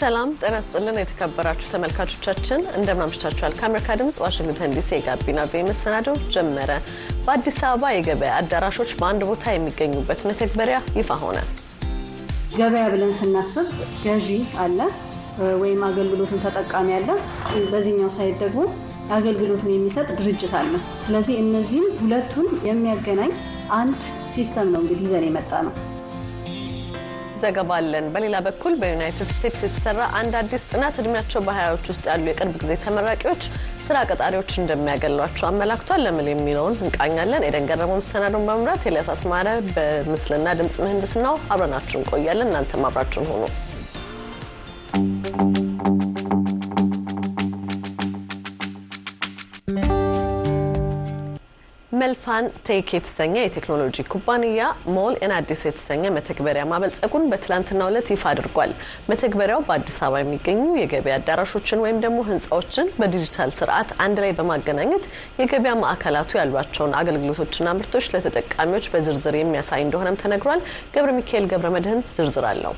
ሰላም ጤና ስጥልን። የተከበራችሁ ተመልካቾቻችን እንደምን አምሽታችኋል? ከአሜሪካ ድምጽ ዋሽንግተን ዲሲ የጋቢና VOA መሰናዶው ጀመረ። በአዲስ አበባ የገበያ አዳራሾች በአንድ ቦታ የሚገኙበት መተግበሪያ ይፋ ሆነ። ገበያ ብለን ስናስብ ገዢ አለ ወይም አገልግሎቱን ተጠቃሚ አለ። በዚህኛው side ደግሞ አገልግሎቱን የሚሰጥ ድርጅት አለ። ስለዚህ እነዚህም ሁለቱን የሚያገናኝ አንድ system ነው እንግዲህ ይዘን የመጣ ነው። ዘገባ አለን። በሌላ በኩል በዩናይትድ ስቴትስ የተሰራ አንድ አዲስ ጥናት እድሜያቸው በሀያዎች ውስጥ ያሉ የቅርብ ጊዜ ተመራቂዎች ስራ ቀጣሪዎች እንደሚያገሏቸው አመላክቷል። ለምን የሚለውን እንቃኛለን። ኤደን ገረመው መሰናዶን በመምራት ኤልያስ አስማረ በምስልና ድምፅ ምህንድስናው አብረናችሁ እንቆያለን። እናንተም አብራችሁን ሆኑ። መልፋን ቴክ የተሰኘ የቴክኖሎጂ ኩባንያ Mall in Addis የተሰኘ መተግበሪያ ማበልጸጉን በትላንትናው ዕለት ይፋ አድርጓል። መተግበሪያው በአዲስ አበባ የሚገኙ የገበያ አዳራሾችን ወይም ደግሞ ህንፃዎችን በዲጂታል ስርዓት አንድ ላይ በማገናኘት የገበያ ማዕከላቱ ያሏቸውን አገልግሎቶችና ምርቶች ለተጠቃሚዎች በዝርዝር የሚያሳይ እንደሆነም ተነግሯል። ገብረ ሚካኤል ገብረ መድህን ዝርዝር አለው።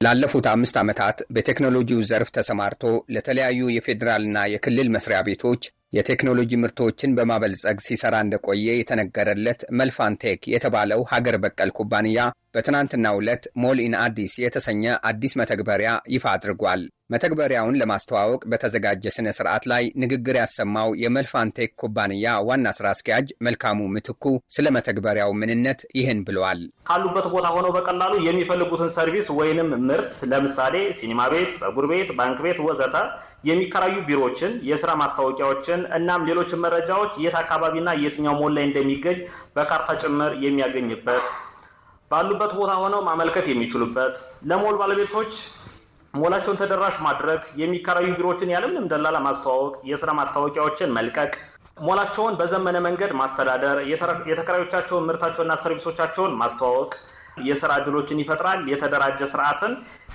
ላለፉት አምስት ዓመታት በቴክኖሎጂው ዘርፍ ተሰማርቶ ለተለያዩ የፌዴራልና የክልል መስሪያ ቤቶች የቴክኖሎጂ ምርቶችን በማበልጸግ ሲሰራ እንደቆየ የተነገረለት መልፋንቴክ የተባለው ሀገር በቀል ኩባንያ በትናንትናው ዕለት Mall in Addis የተሰኘ አዲስ መተግበሪያ ይፋ አድርጓል። መተግበሪያውን ለማስተዋወቅ በተዘጋጀ ስነ ስርዓት ላይ ንግግር ያሰማው የመልፋንቴክ ኩባንያ ዋና ስራ አስኪያጅ መልካሙ ምትኩ ስለ መተግበሪያው ምንነት ይህን ብለዋል። ካሉበት ቦታ ሆነው በቀላሉ የሚፈልጉትን service ወይንም ምርት ለምሳሌ ሲኒማ ቤት፣ ጸጉር ቤት፣ ባንክ ቤት ወዘተ የሚከራዩ ቢሮዎችን፣ የስራ ማስታወቂያዎችን እናም ሌሎችን መረጃዎች የት አካባቢና የትኛው ሞል ላይ እንደሚገኝ በካርታ ጭምር የሚያገኝበት ባሉበት ቦታ ሆነው ማመልከት የሚችሉበት ለሞል ባለቤቶች ሞላቸውን ተደራሽ ማድረግ፣ የሚከራዩ ቢሮዎችን ያለምንም ደላላ ማስተዋወቅ፣ የስራ ማስታወቂያዎችን መልቀቅ፣ ሞላቸውን በዘመነ መንገድ ማስተዳደር፣ የተከራዮቻቸውን ምርታቸውና ሰርቪሶቻቸውን ማስተዋወቅ የስራ እድሎችን ይፈጥራል። የተደራጀ ስርዓትን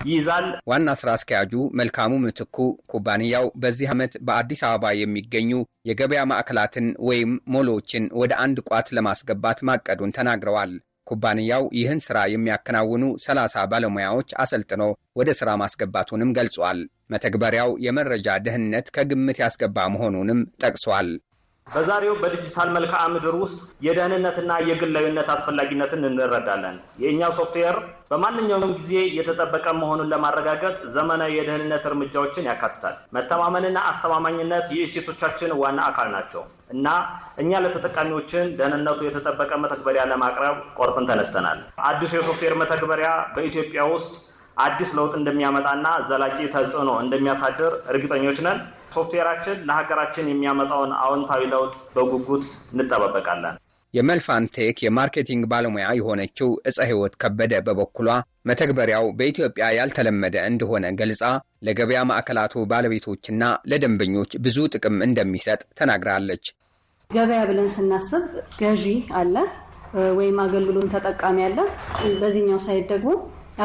ይይዛል። ዋና ስራ አስኪያጁ መልካሙ ምትኩ ኩባንያው በዚህ ዓመት በአዲስ አበባ የሚገኙ የገበያ ማዕከላትን ወይም ሞሎችን ወደ አንድ ቋት ለማስገባት ማቀዱን ተናግረዋል። ኩባንያው ይህን ሥራ የሚያከናውኑ 30 ባለሙያዎች አሰልጥኖ ወደ ሥራ ማስገባቱንም ገልጿል። መተግበሪያው የመረጃ ደህንነት ከግምት ያስገባ መሆኑንም ጠቅሷል። በዛሬው በዲጂታል መልክዓ ምድር ውስጥ የደህንነትና የግላዊነት አስፈላጊነትን እንረዳለን። የእኛው ሶፍትዌር በማንኛውም ጊዜ የተጠበቀ መሆኑን ለማረጋገጥ ዘመናዊ የደህንነት እርምጃዎችን ያካትታል። መተማመንና አስተማማኝነት የእሴቶቻችን ዋና አካል ናቸው እና እኛ ለተጠቃሚዎችን ደህንነቱ የተጠበቀ መተግበሪያ ለማቅረብ ቆርጠን ተነስተናል። አዲሱ የሶፍትዌር መተግበሪያ በኢትዮጵያ ውስጥ አዲስ ለውጥ እንደሚያመጣና ዘላቂ ተጽዕኖ እንደሚያሳድር እርግጠኞች ነን። ሶፍትዌራችን ለሀገራችን የሚያመጣውን አዎንታዊ ለውጥ በጉጉት እንጠባበቃለን። የመልፋንቴክ የ marketing ባለሙያ የሆነችው እፀ ሕይወት ከበደ በበኩሏ መተግበሪያው በኢትዮጵያ ያልተለመደ እንደሆነ ገልጻ ለገበያ ማዕከላቱ ባለቤቶችና ለደንበኞች ብዙ ጥቅም እንደሚሰጥ ተናግራለች። ገበያ ብለን ስናስብ ገዢ አለ ወይም አገልግሎቱን ተጠቃሚ አለ። በዚህኛው side ደግሞ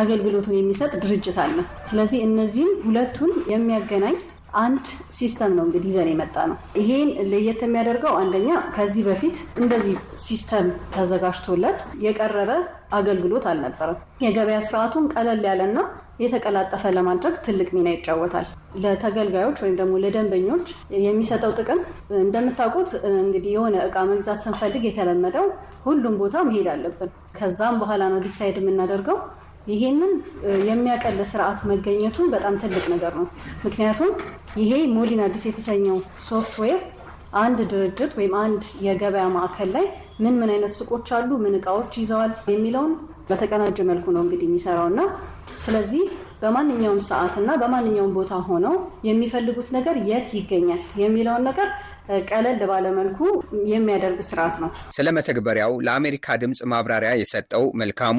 አገልግሎቱን የሚሰጥ ድርጅት አለ። ስለዚህ እነዚህም ሁለቱን የሚያገናኝ አንድ system ነው እንግዲህ ይዘን የመጣ ነው። ይሄን ለየት የሚያደርገው አንደኛ ከዚህ በፊት እንደዚህ system ተዘጋጅቶለት የቀረበ አገልግሎት አልነበረም። የገበያ ስርዓቱን ቀለል ያለና የተቀላጠፈ ለማድረግ ትልቅ ሚና ይጫወታል። ለተገልጋዮች ወይም ደግሞ ለደንበኞች የሚሰጠው ጥቅም እንደምታውቁት እንግዲህ የሆነ እቃ መግዛት ስንፈልግ የተለመደው ሁሉም ቦታ መሄድ አለብን። ከዛም በኋላ ነው decide የምናደርገው ይሄንን የሚያቀል ስርዓት መገኘቱን በጣም ትልቅ ነገር ነው። ምክንያቱም ይሄ Mall in Addis የተሰኘው ሶፍትዌር አንድ ድርጅት ወይም አንድ የገበያ ማዕከል ላይ ምን ምን አይነት ሱቆች አሉ፣ ምን እቃዎች ይዘዋል የሚለውን በተቀናጀ መልኩ ነው እንግዲህ የሚሰራው እና ስለዚህ በማንኛውም ሰዓት እና በማንኛውም ቦታ ሆነው የሚፈልጉት ነገር የት ይገኛል የሚለውን ነገር ቀለል ባለመልኩ የሚያደርግ ስርዓት ነው። ስለ መተግበሪያው ለአሜሪካ ድምፅ ማብራሪያ የሰጠው መልካሙ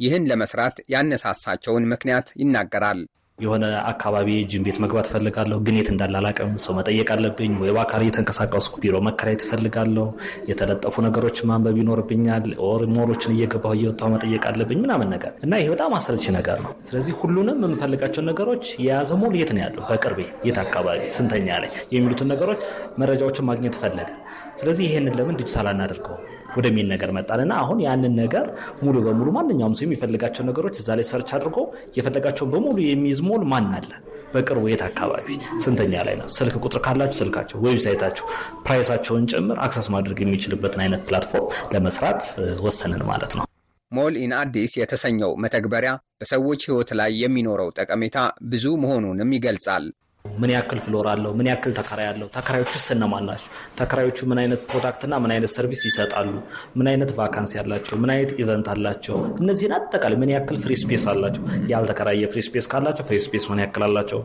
ይህን ለመስራት ያነሳሳቸውን ምክንያት ይናገራል። የሆነ አካባቢ ጅም ቤት መግባት እፈልጋለሁ፣ ግን የት እንዳለ አላውቅም። ሰው መጠየቅ አለብኝ ወይ በአካል እየተንቀሳቀስኩ ቢሮ መከራየት እፈልጋለሁ። የተለጠፉ ነገሮች ማንበብ ይኖርብኛል። or mall ኦችን እየገባሁ እየወጣሁ መጠየቅ አለብኝ ምናምን ነገር እና ይሄ በጣም አሰልቺ ነገር ነው። ስለዚህ ሁሉንም የምፈልጋቸውን ነገሮች የያዘ ሞል የት ነው ያለው፣ በቅርቤ የት አካባቢ፣ ስንተኛ ላይ የሚሉትን ነገሮች መረጃዎችን ማግኘት ፈለገ። ስለዚህ ይሄንን ለምን ዲጂታል አናደርገው? ወደሚል ነገር መጣንና አሁን ያንን ነገር ሙሉ በሙሉ ማንኛውም ሰው የሚፈልጋቸው ነገሮች እዛ ላይ search አድርጎ የፈለጋቸውን በሙሉ የሚይዝ ሞል ማን አለ? በቅርቡ የት አካባቢ ስንተኛ ላይ ነው? ስልክ ቁጥር ካላችሁ ስልካቸው፣ website ኣቸው፣ price ኣቸውን ጭምር access ማድረግ የሚችልበትን አይነት platform ለመስራት ወሰንን ማለት ነው። ሞል ኢን አዲስ የተሰኘው መተግበሪያ በሰዎች ሕይወት ላይ የሚኖረው ጠቀሜታ ብዙ መሆኑንም ይገልጻል። ምን ያክል floor አለው? ምን ያክል ተከራይ አለው? ተከራዮቹስ እነማን ናቸው? ተከራዮቹ ምን አይነት product ና ምን አይነት service ይሰጣሉ? ምን አይነት vacancy አላቸው? ምን አይነት event አላቸው? እነዚህን አጠቃላይ ምን ያክል free space አላቸው? ያልተከራየ free space ካላቸው free space ምን ያክል አላቸው?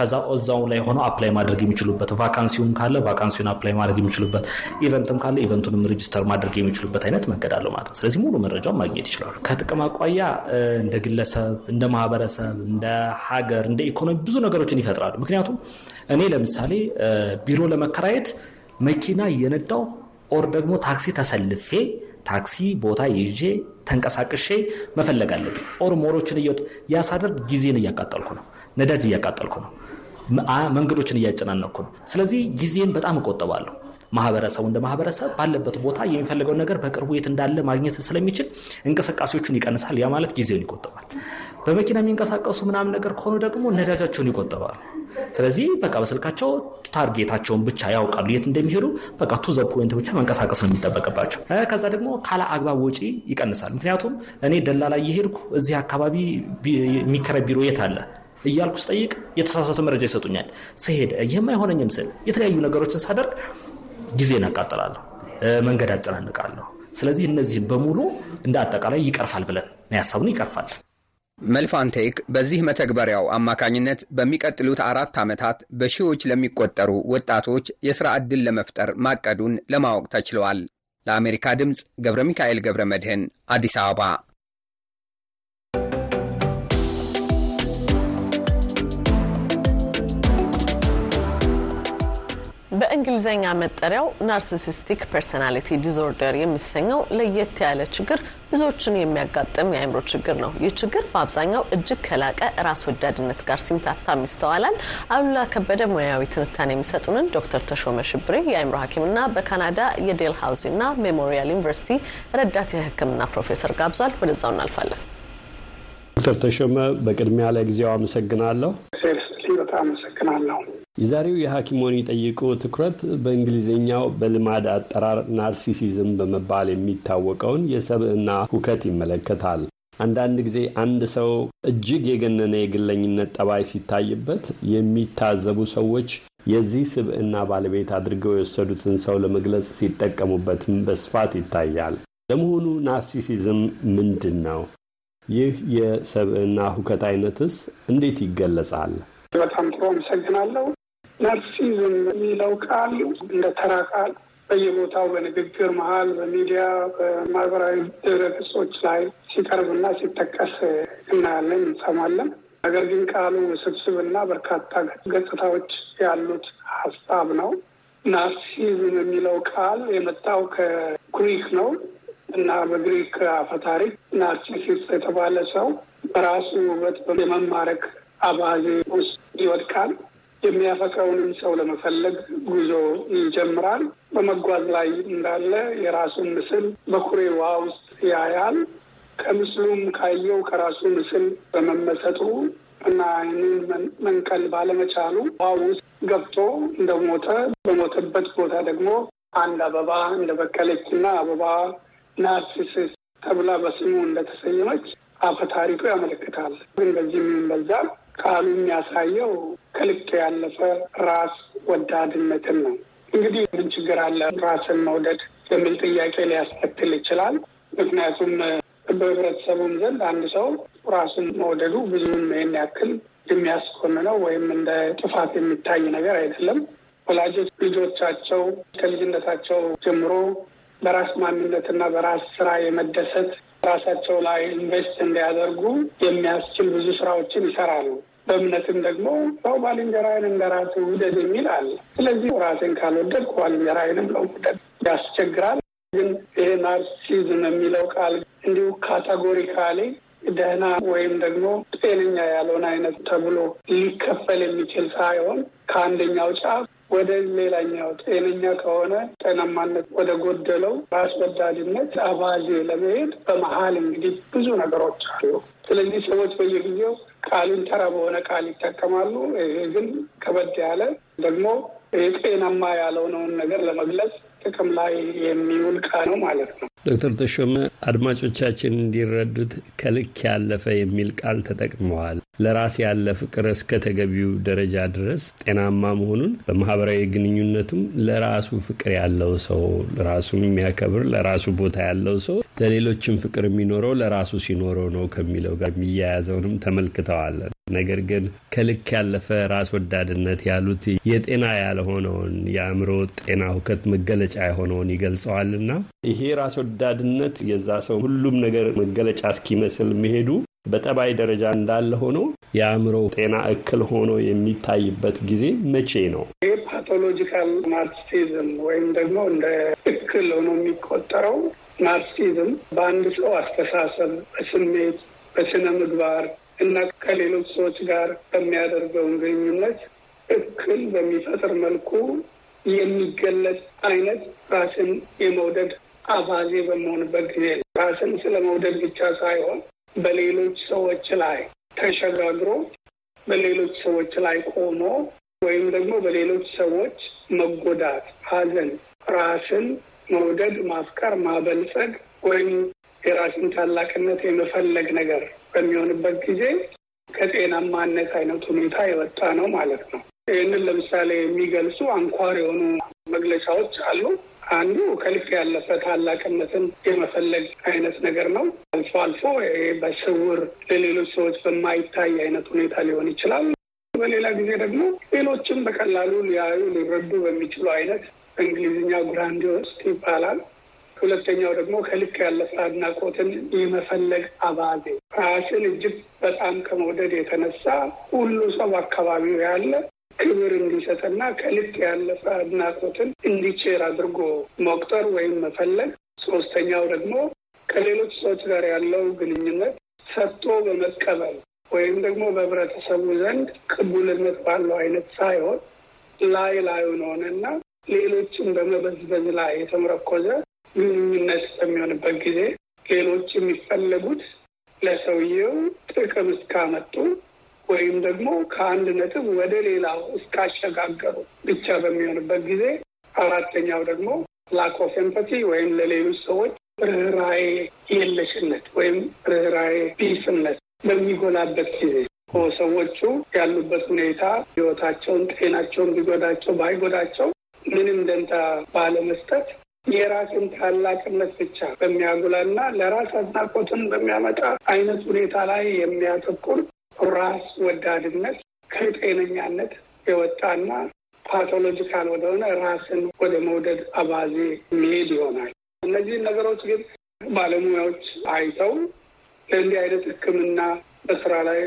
ከዛ እዛው ላይ ሆነው apply ማድረግ የሚችሉበት vacancy ውን ካለ vacancy ውን apply ማድረግ የሚችሉበት event ም ካለ event ኡንም register ማድረግ የሚችሉበት አይነት መንገድ አለው ማለት ነው። ስለዚህ ሙሉ መረጃውን ማግኘት ይችላሉ። ከጥቅም አኳያ እንደ ግለሰብ፣ እንደ ማህበረሰብ፣ እንደ ሀገር፣ እንደ ኢኮኖሚ ብዙ ነገሮችን ይፈጥራሉ። ምክንያቱም እኔ ለምሳሌ ቢሮ ለመከራየት መኪና እየነዳው or ደግሞ ታክሲ ተሰልፌ ታክሲ ቦታ ይዤ ተንቀሳቅሼ መፈለግ አለብኝ። or mall ኦችን እየወጥ ያሳደር ጊዜን እያቃጠልኩ ነው፣ ነዳጅ እያቃጠልኩ ነው፣ መንገዶችን እያጨናነኩ ነው። ስለዚህ ጊዜን በጣም እቆጠባለሁ። ማህበረሰቡ እንደ ማህበረሰብ ባለበት ቦታ የሚፈልገውን ነገር በቅርቡ የት እንዳለ ማግኘት ስለሚችል እንቅስቃሴዎቹን ይቀንሳል። ያ ማለት ጊዜውን ይቆጠባል። በመኪና የሚንቀሳቀሱ ምናምን ነገር ከሆኑ ደግሞ ነዳጃቸውን ይቆጠባሉ። ስለዚህ በቃ በስልካቸው target ኣቸውን ብቻ ያውቃሉ፣ የት እንደሚሄዱ በቃ to the point ብቻ መንቀሳቀስ ነው የሚጠበቅባቸው። ከዛ ደግሞ ካለ አግባብ ወጪ ይቀንሳል። ምክንያቱም እኔ ደላላ እየሄድኩ እዚህ አካባቢ የሚከራይ ቢሮ የት አለ እያልኩ ስጠይቅ የተሳሳተ መረጃ ይሰጡኛል። ስሄድ ይህም አይሆነኝም ስል የተለያዩ ነገሮችን ሳደርግ ጊዜን አቃጥላለሁ፣ መንገድ አጨናንቃለሁ። ስለዚህ እነዚህን በሙሉ እንደ አጠቃላይ ይቀርፋል ብለን ያሰብን ይቀርፋል። መልፋንቴክ በዚህ መተግበሪያው አማካኝነት በሚቀጥሉት አራት ዓመታት በሺዎች ለሚቆጠሩ ወጣቶች የሥራ ዕድል ለመፍጠር ማቀዱን ለማወቅ ተችሏል። ለአሜሪካ ድምፅ ገብረ ሚካኤል ገብረ መድህን አዲስ አበባ። በእንግሊዝኛ መጠሪያው narcissistic personality disorder የሚሰኘው ለየት ያለ ችግር ብዙዎችን የሚያጋጥም የአእምሮ ችግር ነው። ይህ ችግር በአብዛኛው እጅግ ከላቀ ራስ ወዳድነት ጋር ሲምታታም ይስተዋላል። አሉላ ከበደ ሙያዊ ትንታኔ የሚሰጡንን ዶክተር ተሾመ ሽብሬ የአእምሮ ሐኪምና በካናዳ የዴል ሃውዚና ሜሞሪያል ዩኒቨርሲቲ ረዳት የሕክምና ፕሮፌሰር ጋብዟል። ወደዛው እናልፋለን። ዶክተር ተሾመ በቅድሚያ ለጊዜው አመሰግናለሁ። አመሰግናለሁ። የዛሬው የሐኪሞን ይጠይቁ ትኩረት በእንግሊዝኛው በልማድ አጠራር ናርሲሲዝም በመባል የሚታወቀውን የሰብዕና ሁከት ይመለከታል። አንዳንድ ጊዜ አንድ ሰው እጅግ የገነነ የግለኝነት ጠባይ ሲታይበት የሚታዘቡ ሰዎች የዚህ ስብዕና ባለቤት አድርገው የወሰዱትን ሰው ለመግለጽ ሲጠቀሙበትም በስፋት ይታያል። ለመሆኑ ናርሲሲዝም ምንድን ነው? ይህ የሰብዕና ሁከት አይነትስ እንዴት ይገለጻል? በጣም ጥሩ አመሰግናለሁ። ናርሲዝም የሚለው ቃል እንደ ተራ ቃል በየቦታው በንግግር መሀል፣ በሚዲያ፣ በማህበራዊ ድረገጾች ላይ ሲቀርብና ሲጠቀስ እናያለን፣ እንሰማለን። ነገር ግን ቃሉ ውስብስብና በርካታ ገጽታዎች ያሉት ሀሳብ ነው። ናርሲዝም የሚለው ቃል የመጣው ከግሪክ ነው እና በግሪክ አፈታሪክ ናርሲሲስ የተባለ ሰው በራሱ ውበት የመማረክ አባዜ ውስጥ ይወድቃል። የሚያፈቅረውንም ሰው ለመፈለግ ጉዞ ይጀምራል። በመጓዝ ላይ እንዳለ የራሱን ምስል በኩሬ ውሃ ውስጥ ያያል። ከምስሉም ካየው ከራሱ ምስል በመመሰጡ እና ይህንን መንቀል ባለመቻሉ ውሃ ውስጥ ገብቶ እንደሞተ በሞተበት ቦታ ደግሞ አንድ አበባ እንደበቀለች እና አበባ ናርሲስስ ተብላ በስሙ እንደተሰየመች አፈ ታሪኩ ያመለክታል። ግን በዚህም በዛ ቃሉ የሚያሳየው ከልክ ያለፈ ራስ ወዳድነትን ነው። እንግዲህ ምን ችግር አለ ራስን መውደድ የሚል ጥያቄ ሊያስከትል ይችላል። ምክንያቱም በህብረተሰቡም ዘንድ አንድ ሰው ራሱን መውደዱ ብዙም ይህን ያክል የሚያስኮንነው ወይም እንደ ጥፋት የሚታይ ነገር አይደለም። ወላጆች ልጆቻቸው ከልጅነታቸው ጀምሮ በራስ ማንነትና በራስ ስራ የመደሰት ራሳቸው ላይ ኢንቨስት እንዲያደርጉ የሚያስችል ብዙ ስራዎችን ይሰራሉ። በእምነትም ደግሞ ሰው ባልንጀራዬን እንደ ራሴ ውደድ የሚል አለ። ስለዚህ ራሴን ካልወደድኩ ባልንጀራዬንም ለመውደድ ያስቸግራል። ግን ይሄ ናርሲዝም የሚለው ቃል እንዲሁ ካቴጎሪካሊ ደህና ወይም ደግሞ ጤነኛ ያልሆነ አይነት ተብሎ ሊከፈል የሚችል ሳይሆን ከአንደኛው ጫፍ ወደ ሌላኛው ጤነኛ ከሆነ ጤናማነት ወደ ጎደለው ራስ ወዳድነት አባዜ ለመሄድ በመሀል እንግዲህ ብዙ ነገሮች አሉ። ስለዚህ ሰዎች በየጊዜው ቃሉን ተራ በሆነ ቃል ይጠቀማሉ። ይሄ ግን ከበድ ያለ ደግሞ ጤናማ ያልሆነውን ነገር ለመግለጽ ጥቅም ላይ የሚውል ቃል ነው ማለት ነው። ዶክተር ተሾመ አድማጮቻችን እንዲረዱት ከልክ ያለፈ የሚል ቃል ተጠቅመዋል። ለራስ ያለ ፍቅር እስከ ተገቢው ደረጃ ድረስ ጤናማ መሆኑን በማህበራዊ ግንኙነቱም ለራሱ ፍቅር ያለው ሰው ራሱን የሚያከብር ለራሱ ቦታ ያለው ሰው ለሌሎችም ፍቅር የሚኖረው ለራሱ ሲኖረው ነው ከሚለው ጋር የሚያያዘውንም ተመልክተዋል። ነገር ግን ከልክ ያለፈ ራስ ወዳድነት ያሉት የጤና ያልሆነውን የአእምሮ ጤና ሁከት መገለጫ የሆነውን ይገልጸዋልና ይሄ ራስ ወዳድነት የዛ ሰው ሁሉም ነገር መገለጫ እስኪመስል መሄዱ በጠባይ ደረጃ እንዳለ ሆኖ የአእምሮ ጤና እክል ሆኖ የሚታይበት ጊዜ መቼ ነው? ይህ ፓቶሎጂካል ናርሲሲዝም ወይም ደግሞ እንደ እክል ሆኖ የሚቆጠረው ናርሲዝም በአንድ ሰው አስተሳሰብ፣ በስሜት፣ በስነ ምግባር እና ከሌሎች ሰዎች ጋር በሚያደርገው ግንኙነት እክል በሚፈጥር መልኩ የሚገለጽ አይነት ራስን የመውደድ አባዜ በመሆንበት ጊዜ ራስን ስለ መውደድ ብቻ ሳይሆን በሌሎች ሰዎች ላይ ተሸጋግሮ በሌሎች ሰዎች ላይ ቆሞ ወይም ደግሞ በሌሎች ሰዎች መጎዳት፣ ሐዘን፣ ራስን መውደድ፣ ማፍቀር፣ ማበልጸግ ወይም የራስን ታላቅነት የመፈለግ ነገር በሚሆንበት ጊዜ ከጤናማነት አይነት ሁኔታ የወጣ ነው ማለት ነው። ይህንን ለምሳሌ የሚገልጹ አንኳር የሆኑ መግለጫዎች አሉ። አንዱ ከልክ ያለፈ ታላቅነትን የመፈለግ አይነት ነገር ነው። አልፎ አልፎ በስውር ለሌሎች ሰዎች በማይታይ አይነት ሁኔታ ሊሆን ይችላል። በሌላ ጊዜ ደግሞ ሌሎችም በቀላሉ ሊያዩ ሊረዱ በሚችሉ አይነት በእንግሊዝኛ ግራንዲዮስ ይባላል። ሁለተኛው ደግሞ ከልክ ያለፈ አድናቆትን የመፈለግ አባዜ ራስን እጅግ በጣም ከመውደድ የተነሳ ሁሉ ሰው አካባቢው ያለ ክብር እንዲሰጥና ከልክ ያለፈ አድናቆትን እንዲችር አድርጎ መቁጠር ወይም መፈለግ። ሶስተኛው ደግሞ ከሌሎች ሰዎች ጋር ያለው ግንኙነት ሰጥቶ በመቀበል ወይም ደግሞ በህብረተሰቡ ዘንድ ቅቡልነት ባለው አይነት ሳይሆን ላይ ላዩን ሆነና ሌሎችን በመበዝበዝ ላይ የተመረኮዘ ግንኙነት በሚሆንበት ጊዜ ሌሎች የሚፈለጉት ለሰውየው ጥቅም እስካመጡ ወይም ደግሞ ከአንድ ነጥብ ወደ ሌላው እስካሸጋገሩ ብቻ በሚሆንበት ጊዜ፣ አራተኛው ደግሞ lack of empathy ወይም ለሌሎች ሰዎች ርኅራዬ የለሽነት ወይም ርኅራዬ ቢስነት በሚጎላበት ጊዜ ሰዎቹ ያሉበት ሁኔታ ህይወታቸውን፣ ጤናቸውን ቢጎዳቸው ባይጎዳቸው ምንም ደንታ ባለመስጠት የራስን ታላቅነት ብቻ በሚያጉላና ለራስ አድናቆትን በሚያመጣ አይነት ሁኔታ ላይ የሚያተኩር ራስ ወዳድነት ከጤነኛነት የወጣና ፓቶሎጂካል ወደሆነ ራስን ወደ መውደድ አባዜ የሚሄድ ይሆናል። እነዚህን ነገሮች ግን ባለሙያዎች አይተው ለእንዲህ አይነት ሕክምና በስራ ላይ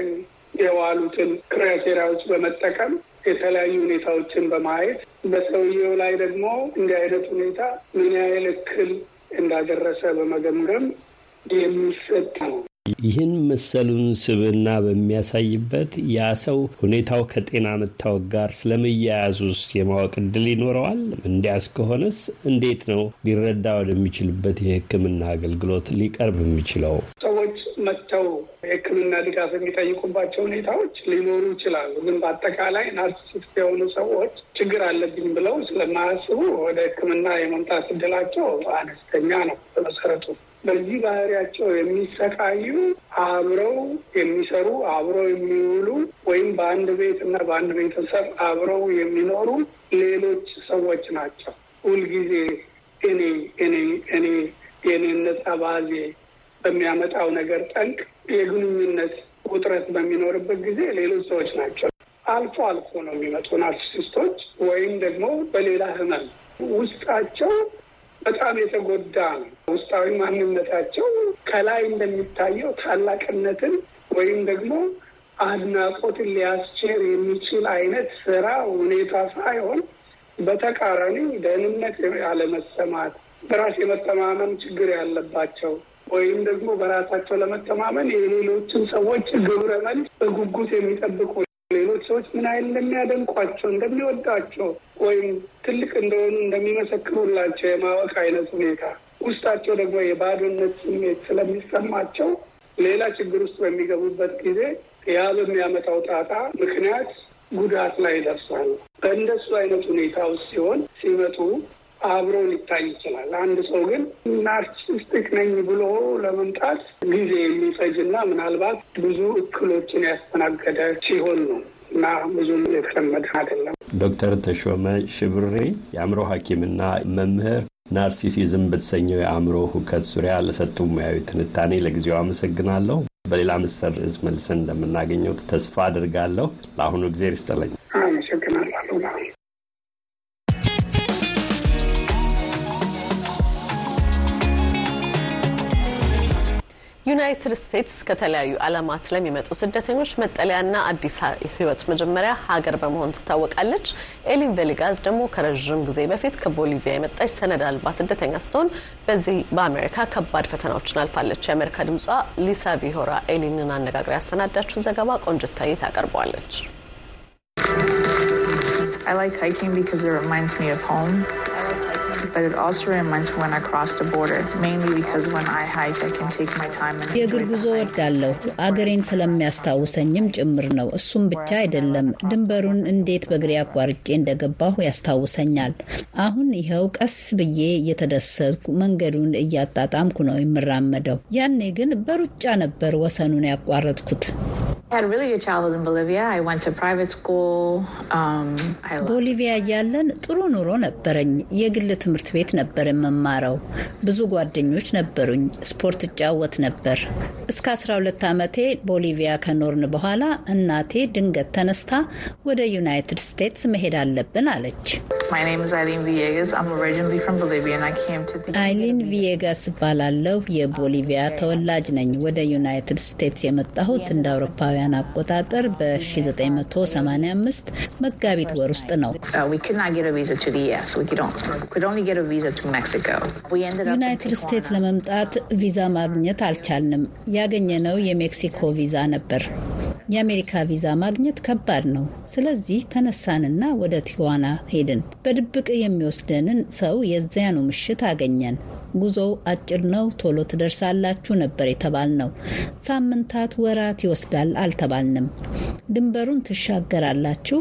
የዋሉትን criteria ዎች በመጠቀም የተለያዩ ሁኔታዎችን በማየት በሰውየው ላይ ደግሞ እንዲህ አይነት ሁኔታ ምን ያህል እክል እንዳደረሰ በመገምገም የሚሰጥ ነው። ይህን መሰሉን ስብዕና በሚያሳይበት ያ ሰው ሁኔታው ከጤና መታወክ ጋር ስለመያያዙ ውስጥ የማወቅ እድል ይኖረዋል? እንዲያስ ከሆነስ እንዴት ነው ሊረዳ ወደሚችልበት የሕክምና አገልግሎት ሊቀርብ የሚችለው? ሰዎች መጥተው የሕክምና ድጋፍ የሚጠይቁባቸው ሁኔታዎች ሊኖሩ ይችላሉ። ግን በአጠቃላይ ናርሲሲስት የሆኑ ሰዎች ችግር አለብኝ ብለው ስለማያስቡ ወደ ሕክምና የመምጣት እድላቸው አነስተኛ ነው በመሰረቱ በዚህ ባህሪያቸው የሚሰቃዩ አብረው የሚሰሩ አብረው የሚውሉ ወይም በአንድ ቤት እና በአንድ ቤተሰብ አብረው የሚኖሩ ሌሎች ሰዎች ናቸው። ሁልጊዜ እኔ እኔ እኔ የኔነት አባዜ በሚያመጣው ነገር ጠንቅ የግንኙነት ውጥረት በሚኖርበት ጊዜ ሌሎች ሰዎች ናቸው። አልፎ አልፎ ነው የሚመጡ ናርሲሲስቶች ወይም ደግሞ በሌላ ህመም ውስጣቸው በጣም የተጎዳ ነው። ውስጣዊ ማንነታቸው ከላይ እንደሚታየው ታላቅነትን ወይም ደግሞ አድናቆትን ሊያስቸር የሚችል አይነት ስራ ሁኔታ ሳይሆን በተቃራኒ ደህንነት ያለመሰማት፣ በራስ የመተማመን ችግር ያለባቸው ወይም ደግሞ በራሳቸው ለመተማመን የሌሎችን ሰዎች ግብረ መልስ በጉጉት የሚጠብቁ ሌሎች ሰዎች ምን ያህል እንደሚያደንቋቸው እንደሚወዷቸው ወይም ትልቅ እንደሆኑ እንደሚመሰክሩላቸው የማወቅ አይነት ሁኔታ ውስጣቸው ደግሞ የባዶነት ስሜት ስለሚሰማቸው ሌላ ችግር ውስጥ በሚገቡበት ጊዜ ያ በሚያመጣው ጣጣ ምክንያት ጉዳት ላይ ይደርሳሉ። በእንደሱ አይነት ሁኔታ ውስጥ ሲሆን ሲመጡ አብሮ ሊታይ ይችላል። አንድ ሰው ግን ናርሲስቲክ ነኝ ብሎ ለመምጣት ጊዜ የሚፈጅ እና ምናልባት ብዙ እክሎችን ያስተናገደ ሲሆን ነው እና ብዙም የተለመደ አይደለም። ዶክተር ተሾመ ሽብሬ የአእምሮ ሐኪምና መምህር ናርሲሲዝም በተሰኘው የአእምሮ ሁከት ዙሪያ ለሰጡ ሙያዊ ትንታኔ ለጊዜው አመሰግናለሁ። በሌላ ምስር ርዕስ መልሰን እንደምናገኘው ተስፋ አድርጋለሁ። ለአሁኑ ጊዜ ይስጥልኝ። ዩናይትድ ስቴትስ ከተለያዩ ዓለማት ለሚመጡ ስደተኞች መጠለያና አዲስ ሕይወት መጀመሪያ ሀገር በመሆን ትታወቃለች። ኤሊን ቬሊጋዝ ደግሞ ከረዥም ጊዜ በፊት ከቦሊቪያ የመጣች ሰነድ አልባ ስደተኛ ስትሆን በዚህ በአሜሪካ ከባድ ፈተናዎችን አልፋለች። የአሜሪካ ድምጿ ሊሳ ቪሆራ ኤሊንን አነጋግራ ያሰናዳችውን ዘገባ ቆንጅታዬ ታቀርበዋለች። I like hiking because it reminds me of home. የእግር ጉዞ እወዳለሁ አገሬን ስለሚያስታውሰኝም ጭምር ነው። እሱም ብቻ አይደለም፣ ድንበሩን እንዴት በእግሬ አቋርጬ እንደገባሁ ያስታውሰኛል። አሁን ይኸው ቀስ ብዬ እየተደሰትኩ መንገዱን እያጣጣምኩ ነው የምራመደው። ያኔ ግን በሩጫ ነበር ወሰኑን ያቋረጥኩት። ቦሊቪያ እያለን ጥሩ ኑሮ ነበረኝ። የግል ትምህርት ቤት ነበር የምማረው። ብዙ ጓደኞች ነበሩኝ። ስፖርት እጫወት ነበር። እስከ 12 ዓመቴ ቦሊቪያ ከኖርን በኋላ እናቴ ድንገት ተነስታ ወደ ዩናይትድ ስቴትስ መሄድ አለብን አለች። አይሊን ቪየጋስ እባላለሁ። የቦሊቪያ ተወላጅ ነኝ። ወደ ዩናይትድ ስቴትስ የመጣሁት እንደ አውሮፓውያን አቆጣጠር በ1985 መጋቢት ወር ውስጥ ነው። ዩናይትድ ስቴትስ ለመምጣት ቪዛ ማግኘት አልቻልንም። ያገኘነው የሜክሲኮ ቪዛ ነበር። የአሜሪካ ቪዛ ማግኘት ከባድ ነው። ስለዚህ ተነሳንና ወደ ቲዋና ሄድን። በድብቅ የሚወስደንን ሰው የዚያኑ ምሽት አገኘን። ጉዞው አጭር ነው፣ ቶሎ ትደርሳላችሁ ነበር የተባልነው። ሳምንታት፣ ወራት ይወስዳል አልተባልንም። ድንበሩን ትሻገራላችሁ፣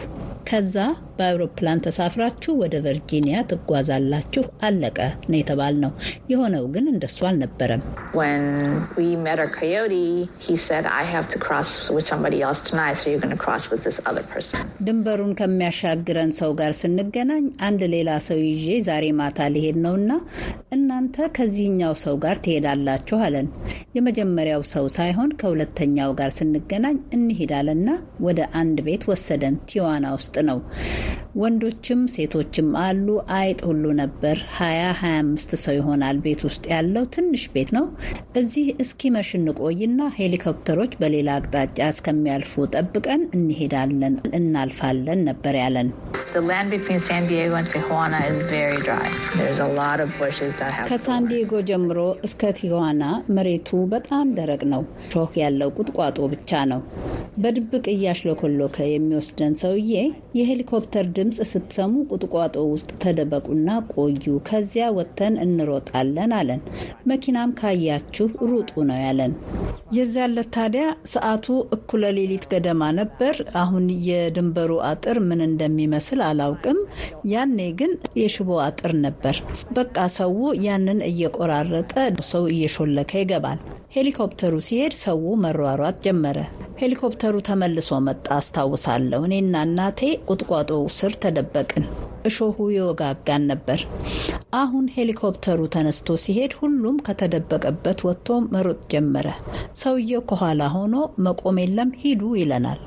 ከዛ በአውሮፕላን ተሳፍራችሁ ወደ ቨርጂኒያ ትጓዛላችሁ፣ አለቀ ነው የተባልነው። የሆነው ግን እንደሱ አልነበረም። ድንበሩን ከሚያሻግረን ሰው ጋር ስንገናኝ አንድ ሌላ ሰው ይዤ ዛሬ ማታ ሊሄድ ነውና እናንተ ከዚህኛው ሰው ጋር ትሄዳላችሁ አለን። የመጀመሪያው ሰው ሳይሆን ከሁለተኛው ጋር ስንገናኝ እንሄዳለና ወደ አንድ ቤት ወሰደን። ቲዋና ውስጥ ነው። ወንዶችም ሴቶችም አሉ። አይጥ ሁሉ ነበር። ሀያ ሀያ አምስት ሰው ይሆናል ቤት ውስጥ ያለው ትንሽ ቤት ነው። እዚህ እስኪመሽ እንቆይና ሄሊኮፕተሮች በሌላ አቅጣጫ እስከሚያልፉ ጠብቀን እንሄዳለን፣ እናልፋለን ነበር ያለን። ከሳንዲዬጎ ጀምሮ እስከ ቲዋና መሬቱ በጣም ደረቅ ነው። ሾህ ያለው ቁጥቋጦ ብቻ ነው። በድብቅ እያሽለኮሎከ የሚወስደን ሰውዬ የሄሊኮፕተር ድምፅ ስትሰሙ ቁጥቋጦ ውስጥ ተደበቁና ቆዩ፣ ከዚያ ወጥተን እንሮጣለን አለን። መኪናም ካያችሁ ሩጡ ነው ያለን። የዚያ ታዲያ ሰዓቱ እኩለ ሌሊት ገደማ ነበር። አሁን የድንበሩ አጥር ምን እንደሚመስል አላውቅም። ያኔ ግን የሽቦ አጥር ነበር። በቃ ሰው ያንን እየቆራረጠ ሰው እየሾለከ ይገባል። ሄሊኮፕተሩ ሲሄድ ሰው መሯሯጥ ጀመረ። ሄሊኮፕተሩ ተመልሶ መጣ አስታውሳለሁ። እኔና እናቴ ቁጥቋጦ ስር ተደበቅን። እሾሁ የወጋጋን ነበር። አሁን ሄሊኮፕተሩ ተነስቶ ሲሄድ ሁሉም ከተደበቀበት ወጥቶ መሮጥ ጀመረ። ሰውየው ከኋላ ሆኖ መቆም የለም ሂዱ ይለናል።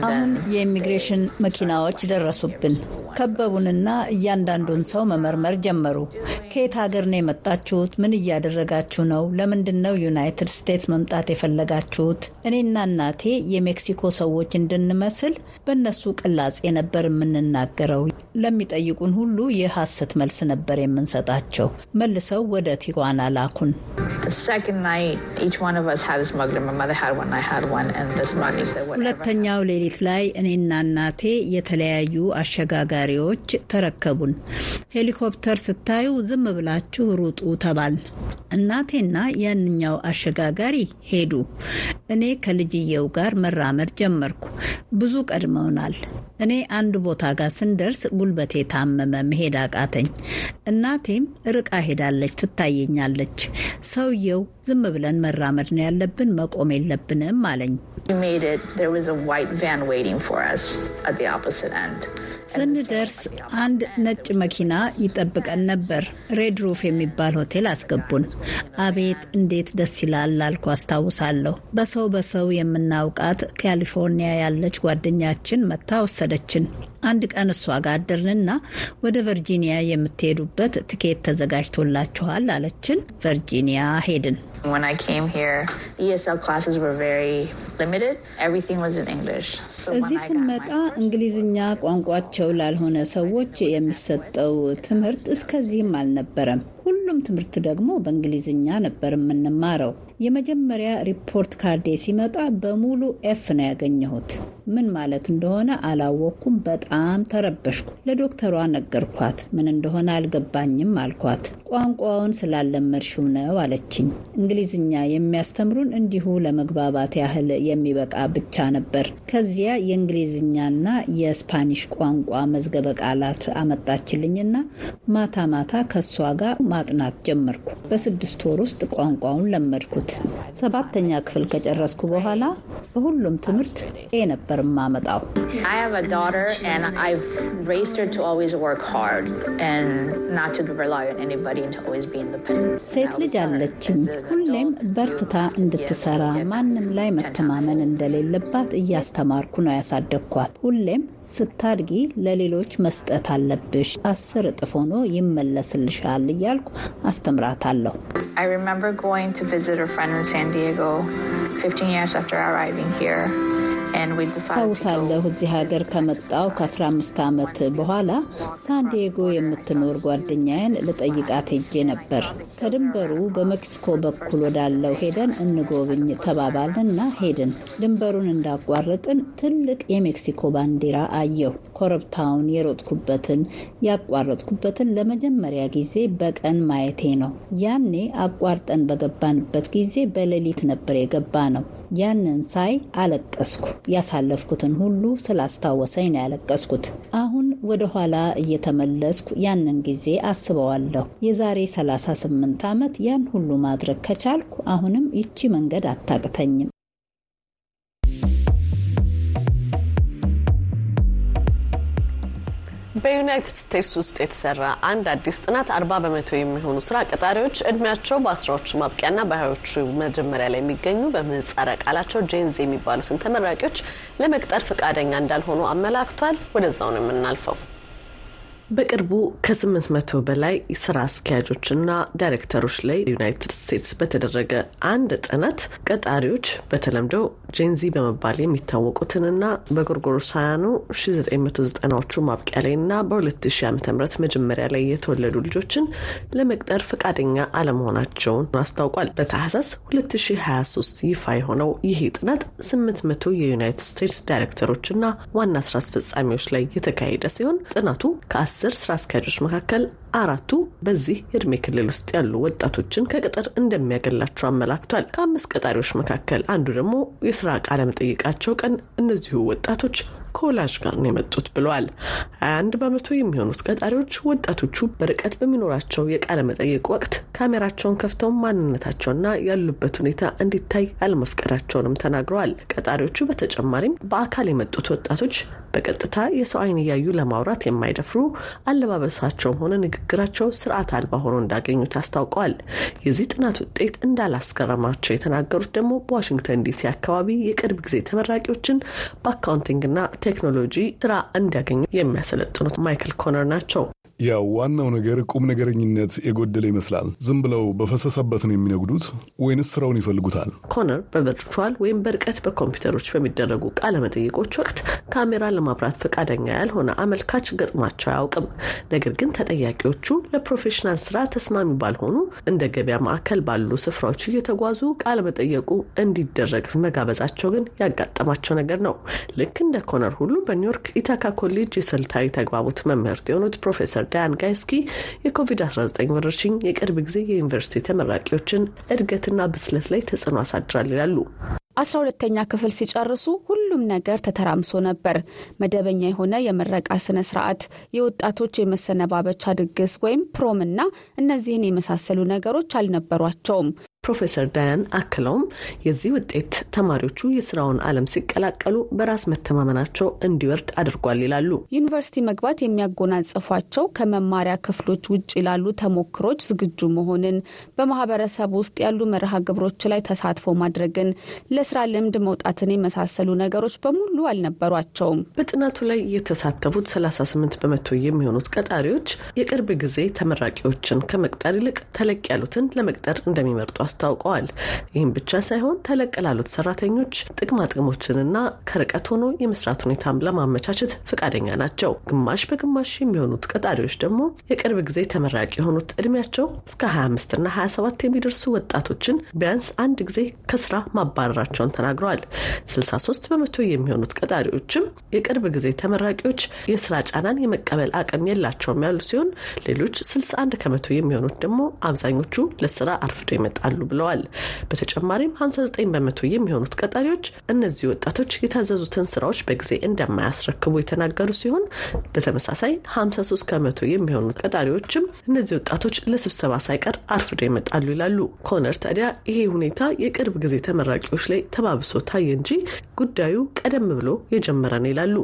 አሁን የኢሚግሬሽን መኪናዎች ደረሱብን። ከበቡንና እያንዳንዱን ሰው መመርመር ጀመሩ። ከየት ሀገር ነው የመጣችሁት? ምን እያደረጋችሁ ነው? ለምንድን ነው ዩናይትድ ስቴትስ መምጣት የፈለጋችሁት? እኔና እናቴ የሜክሲኮ ሰዎች እንድንመስል በእነሱ ቅላጼ ነበር የምንናገረው። ለሚጠይቁን ሁሉ የሐሰት መልስ ነበር የምንሰጣቸው። መልሰው ወደ ቲዋና ላኩን። ሁለተኛው ሌሊት ላይ እኔና እናቴ የተለያዩ አሸጋጋሪዎች ተረከቡን። ሄሊኮፕተር ስታዩ ዝም ብላችሁ ሩጡ ተባል። እናቴና ያንኛው አሸጋጋሪ ሄዱ። እኔ ከልጅየው ጋር መራመድ ጀመርኩ። ብዙ ቀድመውናል። እኔ አንድ ቦታ ጋር ስንደርስ ጉልበቴ ታመመ፣ መሄድ አቃተኝ። እናቴም ርቃ ሄዳለች፣ ትታየኛለች። ሰውየው ዝም ብለን መራመድ ነው ያለብን፣ መቆም የለብንም አለኝ። ስንደርስ አንድ ነጭ መኪና ይጠብቀን ነበር። ሬድ ሩፍ የሚባል ሆቴል አስገቡን። አቤት እንዴት ደስ ይላል ላልኩ አስታውሳለሁ። በሰው በሰው የምናውቃት ካሊፎርኒያ ያለች ጓደኛችን መታ kadhachiin. አንድ ቀን እሷ ጋር አደርንና ወደ ቨርጂኒያ የምትሄዱበት ትኬት ተዘጋጅቶላችኋል አለችን። ቨርጂኒያ ሄድን። እዚህ ስንመጣ እንግሊዝኛ ቋንቋቸው ላልሆነ ሰዎች የሚሰጠው ትምህርት እስከዚህም አልነበረም። ሁሉም ትምህርት ደግሞ በእንግሊዝኛ ነበር የምንማረው። የመጀመሪያ ሪፖርት ካርዴ ሲመጣ በሙሉ ኤፍ ነው ያገኘሁት። ምን ማለት እንደሆነ አላወቅኩም። በጣም ተረበሽኩ። ለዶክተሯ ነገርኳት። ምን እንደሆነ አልገባኝም አልኳት። ቋንቋውን ስላለመድሽው ነው አለችኝ። እንግሊዝኛ የሚያስተምሩን እንዲሁ ለመግባባት ያህል የሚበቃ ብቻ ነበር። ከዚያ የእንግሊዝኛና የስፓኒሽ ቋንቋ መዝገበ ቃላት አመጣችልኝና ማታ ማታ ከእሷ ጋር ማጥናት ጀመርኩ። በስድስት ወር ውስጥ ቋንቋውን ለመድኩት። ሰባተኛ ክፍል ከጨረስኩ በኋላ በሁሉም ትምህርት ኤ ነበር የማመጣው። ሴት ልጅ አለችኝ። ሁሌም በርትታ እንድትሰራ ማንም ላይ መተማመን እንደሌለባት እያስተማርኩ ነው ያሳደግኳት። ሁሌም ስታድጊ ለሌሎች መስጠት አለብሽ፣ አስር እጥፍ ሆኖ ይመለስልሻል እያልኩ አስተምራታለሁ። ታውሳለሁ እዚህ ሀገር ከመጣው ከ15 ዓመት በኋላ ሳንዲዬጎ የምትኖር ጓደኛዬን ልጠይቃት ሄጄ ነበር። ከድንበሩ በሜክሲኮ በኩል ወዳለው ሄደን እንጎብኝ ተባባልንና ሄድን። ድንበሩን እንዳቋረጥን ትልቅ የሜክሲኮ ባንዲራ አየሁ። ኮረብታውን የሮጥኩበትን ያቋረጥኩበትን ለመጀመሪያ ጊዜ በቀን ማየቴ ነው። ያኔ አቋርጠን በገባንበት ጊዜ በሌሊት ነበር የገባ ነው። ያንን ሳይ አለቀስኩ። ያሳለፍኩትን ሁሉ ስላስታወሰኝ ነው ያለቀስኩት። አሁን ወደ ኋላ እየተመለስኩ ያንን ጊዜ አስበዋለሁ። የዛሬ 38 ዓመት ያን ሁሉ ማድረግ ከቻልኩ አሁንም ይቺ መንገድ አታቅተኝም። በዩናይትድ ስቴትስ ውስጥ የተሰራ አንድ አዲስ ጥናት አርባ በመቶ የሚሆኑ ስራ ቀጣሪዎች እድሜያቸው በአስራዎቹ ማብቂያና በሀያዎቹ መጀመሪያ ላይ የሚገኙ በምህጻረ ቃላቸው ጄንዚ የሚባሉትን ተመራቂዎች ለመቅጠር ፈቃደኛ እንዳልሆኑ አመላክቷል። ወደዛው ነው የምናልፈው። በቅርቡ ከስምንት መቶ በላይ ስራ አስኪያጆችና ዳይሬክተሮች ላይ ዩናይትድ ስቴትስ በተደረገ አንድ ጥናት ቀጣሪዎች በተለምዶ ጄንዚ በመባል የሚታወቁትንና በጎርጎሮሳውያኑ 1990ዎቹ ማብቂያ ላይ እና በ2000 ዓ ም መጀመሪያ ላይ የተወለዱ ልጆችን ለመቅጠር ፈቃደኛ አለመሆናቸውን አስታውቋል። በታህሳስ 2023 ይፋ የሆነው ይህ ጥናት 800 የዩናይትድ ስቴትስ ዳይሬክተሮችና ዋና ስራ አስፈጻሚዎች ላይ የተካሄደ ሲሆን ጥናቱ ከ አስር ስራ አስኪያጆች መካከል አራቱ በዚህ የእድሜ ክልል ውስጥ ያሉ ወጣቶችን ከቅጥር እንደሚያገላቸው አመላክቷል። ከአምስት ቀጣሪዎች መካከል አንዱ ደግሞ የስራ ቃለ መጠይቃቸው ቀን እነዚሁ ወጣቶች ከወላጅ ጋር ነው የመጡት ብለዋል። 21 በመቶ የሚሆኑት ቀጣሪዎች ወጣቶቹ በርቀት በሚኖራቸው የቃለ መጠይቅ ወቅት ካሜራቸውን ከፍተው ማንነታቸውና ያሉበት ሁኔታ እንዲታይ አለመፍቀዳቸውንም ተናግረዋል። ቀጣሪዎቹ በተጨማሪም በአካል የመጡት ወጣቶች በቀጥታ የሰው አይን እያዩ ለማውራት የማይደፍሩ አለባበሳቸውም ሆነ ንግግራቸው ስርዓት አልባ ሆኖ እንዳገኙት አስታውቀዋል። የዚህ ጥናት ውጤት እንዳላስገረማቸው የተናገሩት ደግሞ በዋሽንግተን ዲሲ አካባቢ የቅርብ ጊዜ ተመራቂዎችን በ accounting ና ቴክኖሎጂ ስራ እንዲያገኙ የሚያሰለጥኑት ማይክል ኮነር ናቸው። ያው ዋናው ነገር ቁም ነገረኝነት የጎደለ ይመስላል። ዝም ብለው በፈሰሰበት ነው የሚነጉዱት ወይንስ ስራውን ይፈልጉታል? ኮነር በ virtual ወይም በርቀት በኮምፒውተሮች በሚደረጉ ቃለ መጠይቆች ወቅት ካሜራ ለማብራት ፈቃደኛ ያልሆነ አመልካች ገጥሟቸው አያውቅም። ነገር ግን ተጠያቂዎቹ ለ professional ስራ ተስማሚ ባልሆኑ እንደ ገበያ ማዕከል ባሉ ስፍራዎች እየተጓዙ ቃለ መጠየቁ እንዲደረግ መጋበዛቸው ግን ያጋጠማቸው ነገር ነው። ልክ እንደ ኮነር ሁሉ በኒውዮርክ ኢታካ ኮሌጅ የስልታዊ ተግባቦት መምህርት የሆኑት ፕሮፌሰር ዳያን ጋይስኪ የኮቪድ-19 ወረርሽኝ የቅርብ ጊዜ የዩኒቨርሲቲ ተመራቂዎችን እድገትና ብስለት ላይ ተጽዕኖ አሳድሯል ይላሉ። አስራ ሁለተኛ ክፍል ሲጨርሱ ሁሉም ነገር ተተራምሶ ነበር። መደበኛ የሆነ የምረቃ ስነ ስርዓት፣ የወጣቶች የመሰነባበቻ ድግስ ወይም prom እና እነዚህን የመሳሰሉ ነገሮች አልነበሯቸውም። ፕሮፌሰር ዳያን አክለውም የዚህ ውጤት ተማሪዎቹ የስራውን ዓለም ሲቀላቀሉ በራስ መተማመናቸው እንዲወርድ አድርጓል ይላሉ። ዩኒቨርሲቲ መግባት የሚያጎናጽፏቸው ከመማሪያ ክፍሎች ውጭ ላሉ ተሞክሮዎች ዝግጁ መሆንን፣ በማህበረሰብ ውስጥ ያሉ መርሃ ግብሮች ላይ ተሳትፎ ማድረግን፣ ለስራ ልምድ መውጣትን የመሳሰሉ ነገሮች በሙሉ አልነበሯቸውም። በጥናቱ ላይ የተሳተፉት 38 በመቶ የሚሆኑት ቀጣሪዎች የቅርብ ጊዜ ተመራቂዎችን ከመቅጠር ይልቅ ተለቅ ያሉትን ለመቅጠር እንደሚመርጡ አስታውቀዋል። ይህም ብቻ ሳይሆን ተለቅ ላሉት ሰራተኞች ጥቅማ ጥቅሞችንና ከርቀት ሆኖ የመስራት ሁኔታም ለማመቻቸት ፈቃደኛ ናቸው። ግማሽ በግማሽ የሚሆኑት ቀጣሪዎች ደግሞ የቅርብ ጊዜ ተመራቂ የሆኑት እድሜያቸው እስከ 25 እና 27 የሚደርሱ ወጣቶችን ቢያንስ አንድ ጊዜ ከስራ ማባረራቸውን ተናግረዋል። 63 በመቶ የሚሆኑት ቀጣሪዎችም የቅርብ ጊዜ ተመራቂዎች የስራ ጫናን የመቀበል አቅም የላቸውም ያሉ ሲሆን ሌሎች 61 ከመቶ የሚሆኑት ደግሞ አብዛኞቹ ለስራ አርፍዶ ይመጣሉ ብለዋል። በተጨማሪም 59 በመቶ የሚሆኑት ቀጣሪዎች እነዚህ ወጣቶች የታዘዙትን ስራዎች በጊዜ እንደማያስረክቡ የተናገሩ ሲሆን በተመሳሳይ 53 ከመቶ የሚሆኑት ቀጣሪዎችም እነዚህ ወጣቶች ለስብሰባ ሳይቀር አርፍዶ ይመጣሉ ይላሉ። ኮነር ታዲያ ይሄ ሁኔታ የቅርብ ጊዜ ተመራቂዎች ላይ ተባብሶ ታየ እንጂ ጉዳዩ ቀደም ብሎ የጀመረ ነው ይላሉ።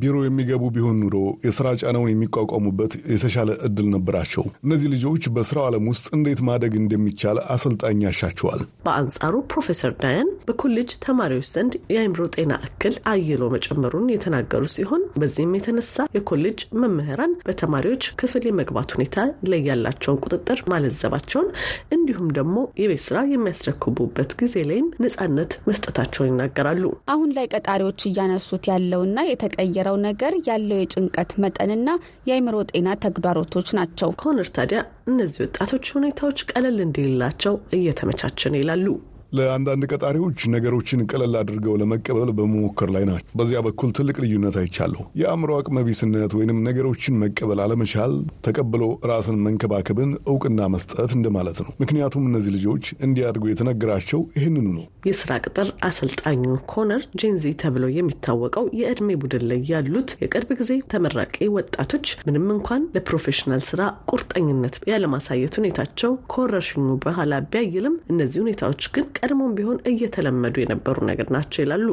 ቢሮ የሚገቡ ቢሆን ኖሮ የስራ ጫናውን የሚቋቋሙበት የተሻለ እድል ነበራቸው። እነዚህ ልጆች በስራው ዓለም ውስጥ እንዴት ማደግ እንደሚቻል አሰልጣኝ ያሻቸዋል። በአንጻሩ ፕሮፌሰር ዳያን በኮሌጅ ተማሪዎች ዘንድ የአእምሮ ጤና እክል አይሎ መጨመሩን የተናገሩ ሲሆን በዚህም የተነሳ የኮሌጅ መምህራን በተማሪዎች ክፍል የመግባት ሁኔታ ላይ ያላቸውን ቁጥጥር ማለዘባቸውን እንዲሁም ደግሞ የቤት ስራ የሚያስረክቡበት ጊዜ ላይም ነጻነት መስጠታቸውን ይናገራሉ። አሁን ላይ ቀጣሪዎች እያነሱት ያለውና የተቀየ የቀየረው ነገር ያለው የጭንቀት መጠንና የአይምሮ ጤና ተግዳሮቶች ናቸው። ኮነር ታዲያ እነዚህ ወጣቶች ሁኔታዎች ቀለል እንዲልላቸው እየተመቻቸን ይላሉ። ለአንዳንድ ቀጣሪዎች ነገሮችን ቀለል አድርገው ለመቀበል በመሞከር ላይ ናቸው። በዚያ በኩል ትልቅ ልዩነት አይቻለሁ። የአእምሮ አቅመቢስነት ወይንም ነገሮችን መቀበል አለመቻል ተቀብሎ ራስን መንከባከብን እውቅና መስጠት እንደማለት ነው። ምክንያቱም እነዚህ ልጆች እንዲያድጉ የተነገራቸው ይህንኑ ነው። የስራ ቅጥር አሰልጣኙ ኮነር Gen Z ተብለው የሚታወቀው የእድሜ ቡድን ላይ ያሉት የቅርብ ጊዜ ተመራቂ ወጣቶች ምንም እንኳን ለ professional ስራ ቁርጠኝነት ያለማሳየት ሁኔታቸው ከወረርሽኙ በኋላ ቢያይልም እነዚህ ሁኔታዎች ግን ቀድሞም ቢሆን እየተለመዱ የነበሩ ነገር ናቸው ይላሉ።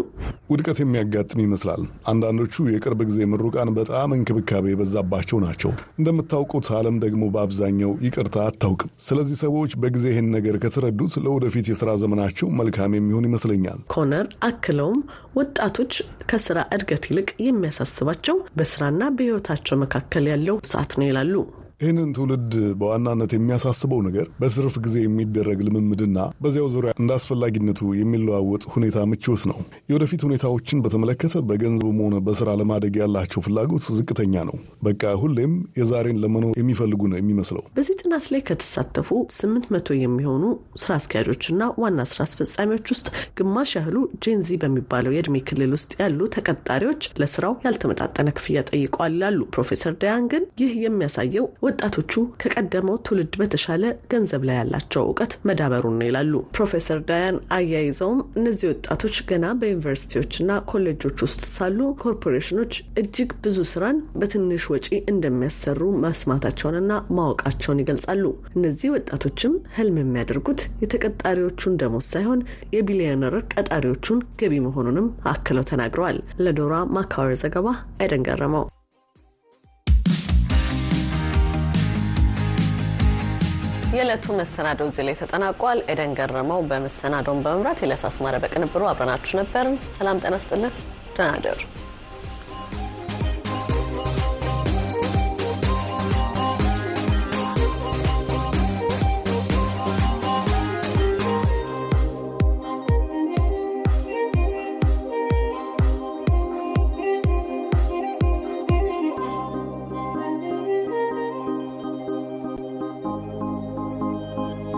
ውድቀት የሚያጋጥም ይመስላል። አንዳንዶቹ የቅርብ ጊዜ ምሩቃን በጣም እንክብካቤ የበዛባቸው ናቸው። እንደምታውቁት ዓለም ደግሞ በአብዛኛው ይቅርታ አታውቅም። ስለዚህ ሰዎች በጊዜ ይህን ነገር ከተረዱት ለወደፊት የስራ ዘመናቸው መልካም የሚሆን ይመስለኛል። ኮነር አክለውም ወጣቶች ከስራ እድገት ይልቅ የሚያሳስባቸው በስራና በህይወታቸው መካከል ያለው ሰዓት ነው ይላሉ። ይህንን ትውልድ በዋናነት የሚያሳስበው ነገር በትርፍ ጊዜ የሚደረግ ልምምድና በዚያው ዙሪያ እንደ አስፈላጊነቱ የሚለዋወጥ ሁኔታ ምቾት ነው። የወደፊት ሁኔታዎችን በተመለከተ በገንዘብም ሆነ በስራ ለማደግ ያላቸው ፍላጎት ዝቅተኛ ነው። በቃ ሁሌም የዛሬን ለመኖር የሚፈልጉ ነው የሚመስለው። በዚህ ጥናት ላይ ከተሳተፉ ስምንት መቶ የሚሆኑ ስራ አስኪያጆችና ዋና ስራ አስፈጻሚዎች ውስጥ ግማሽ ያህሉ ጄንዚ በሚባለው የእድሜ ክልል ውስጥ ያሉ ተቀጣሪዎች ለስራው ያልተመጣጠነ ክፍያ ጠይቀዋል ይላሉ ፕሮፌሰር ዳያን። ግን ይህ የሚያሳየው ወጣቶቹ ከቀደመው ትውልድ በተሻለ ገንዘብ ላይ ያላቸው እውቀት መዳበሩን ነው ይላሉ ፕሮፌሰር ዳያን። አያይዘውም እነዚህ ወጣቶች ገና በዩኒቨርሲቲዎችና ኮሌጆች ውስጥ ሳሉ ኮርፖሬሽኖች እጅግ ብዙ ስራን በትንሽ ወጪ እንደሚያሰሩ መስማታቸውንና ማወቃቸውን ይገልጻሉ። እነዚህ ወጣቶችም ህልም የሚያደርጉት የተቀጣሪዎቹን ደሞዝ ሳይሆን የቢሊዮነር ቀጣሪዎቹን ገቢ መሆኑንም አክለው ተናግረዋል። ለዶራ ማካወር ዘገባ አይደን የዕለቱ መሰናዶ እዚህ ላይ ተጠናቋል። ኤደን ገረመው በመሰናዶውን በመምራት ኤልያስ አስማረ በቅንብሩ አብረናችሁ ነበርን። ሰላም ጤና ስጥልን። ደህና እደሩ።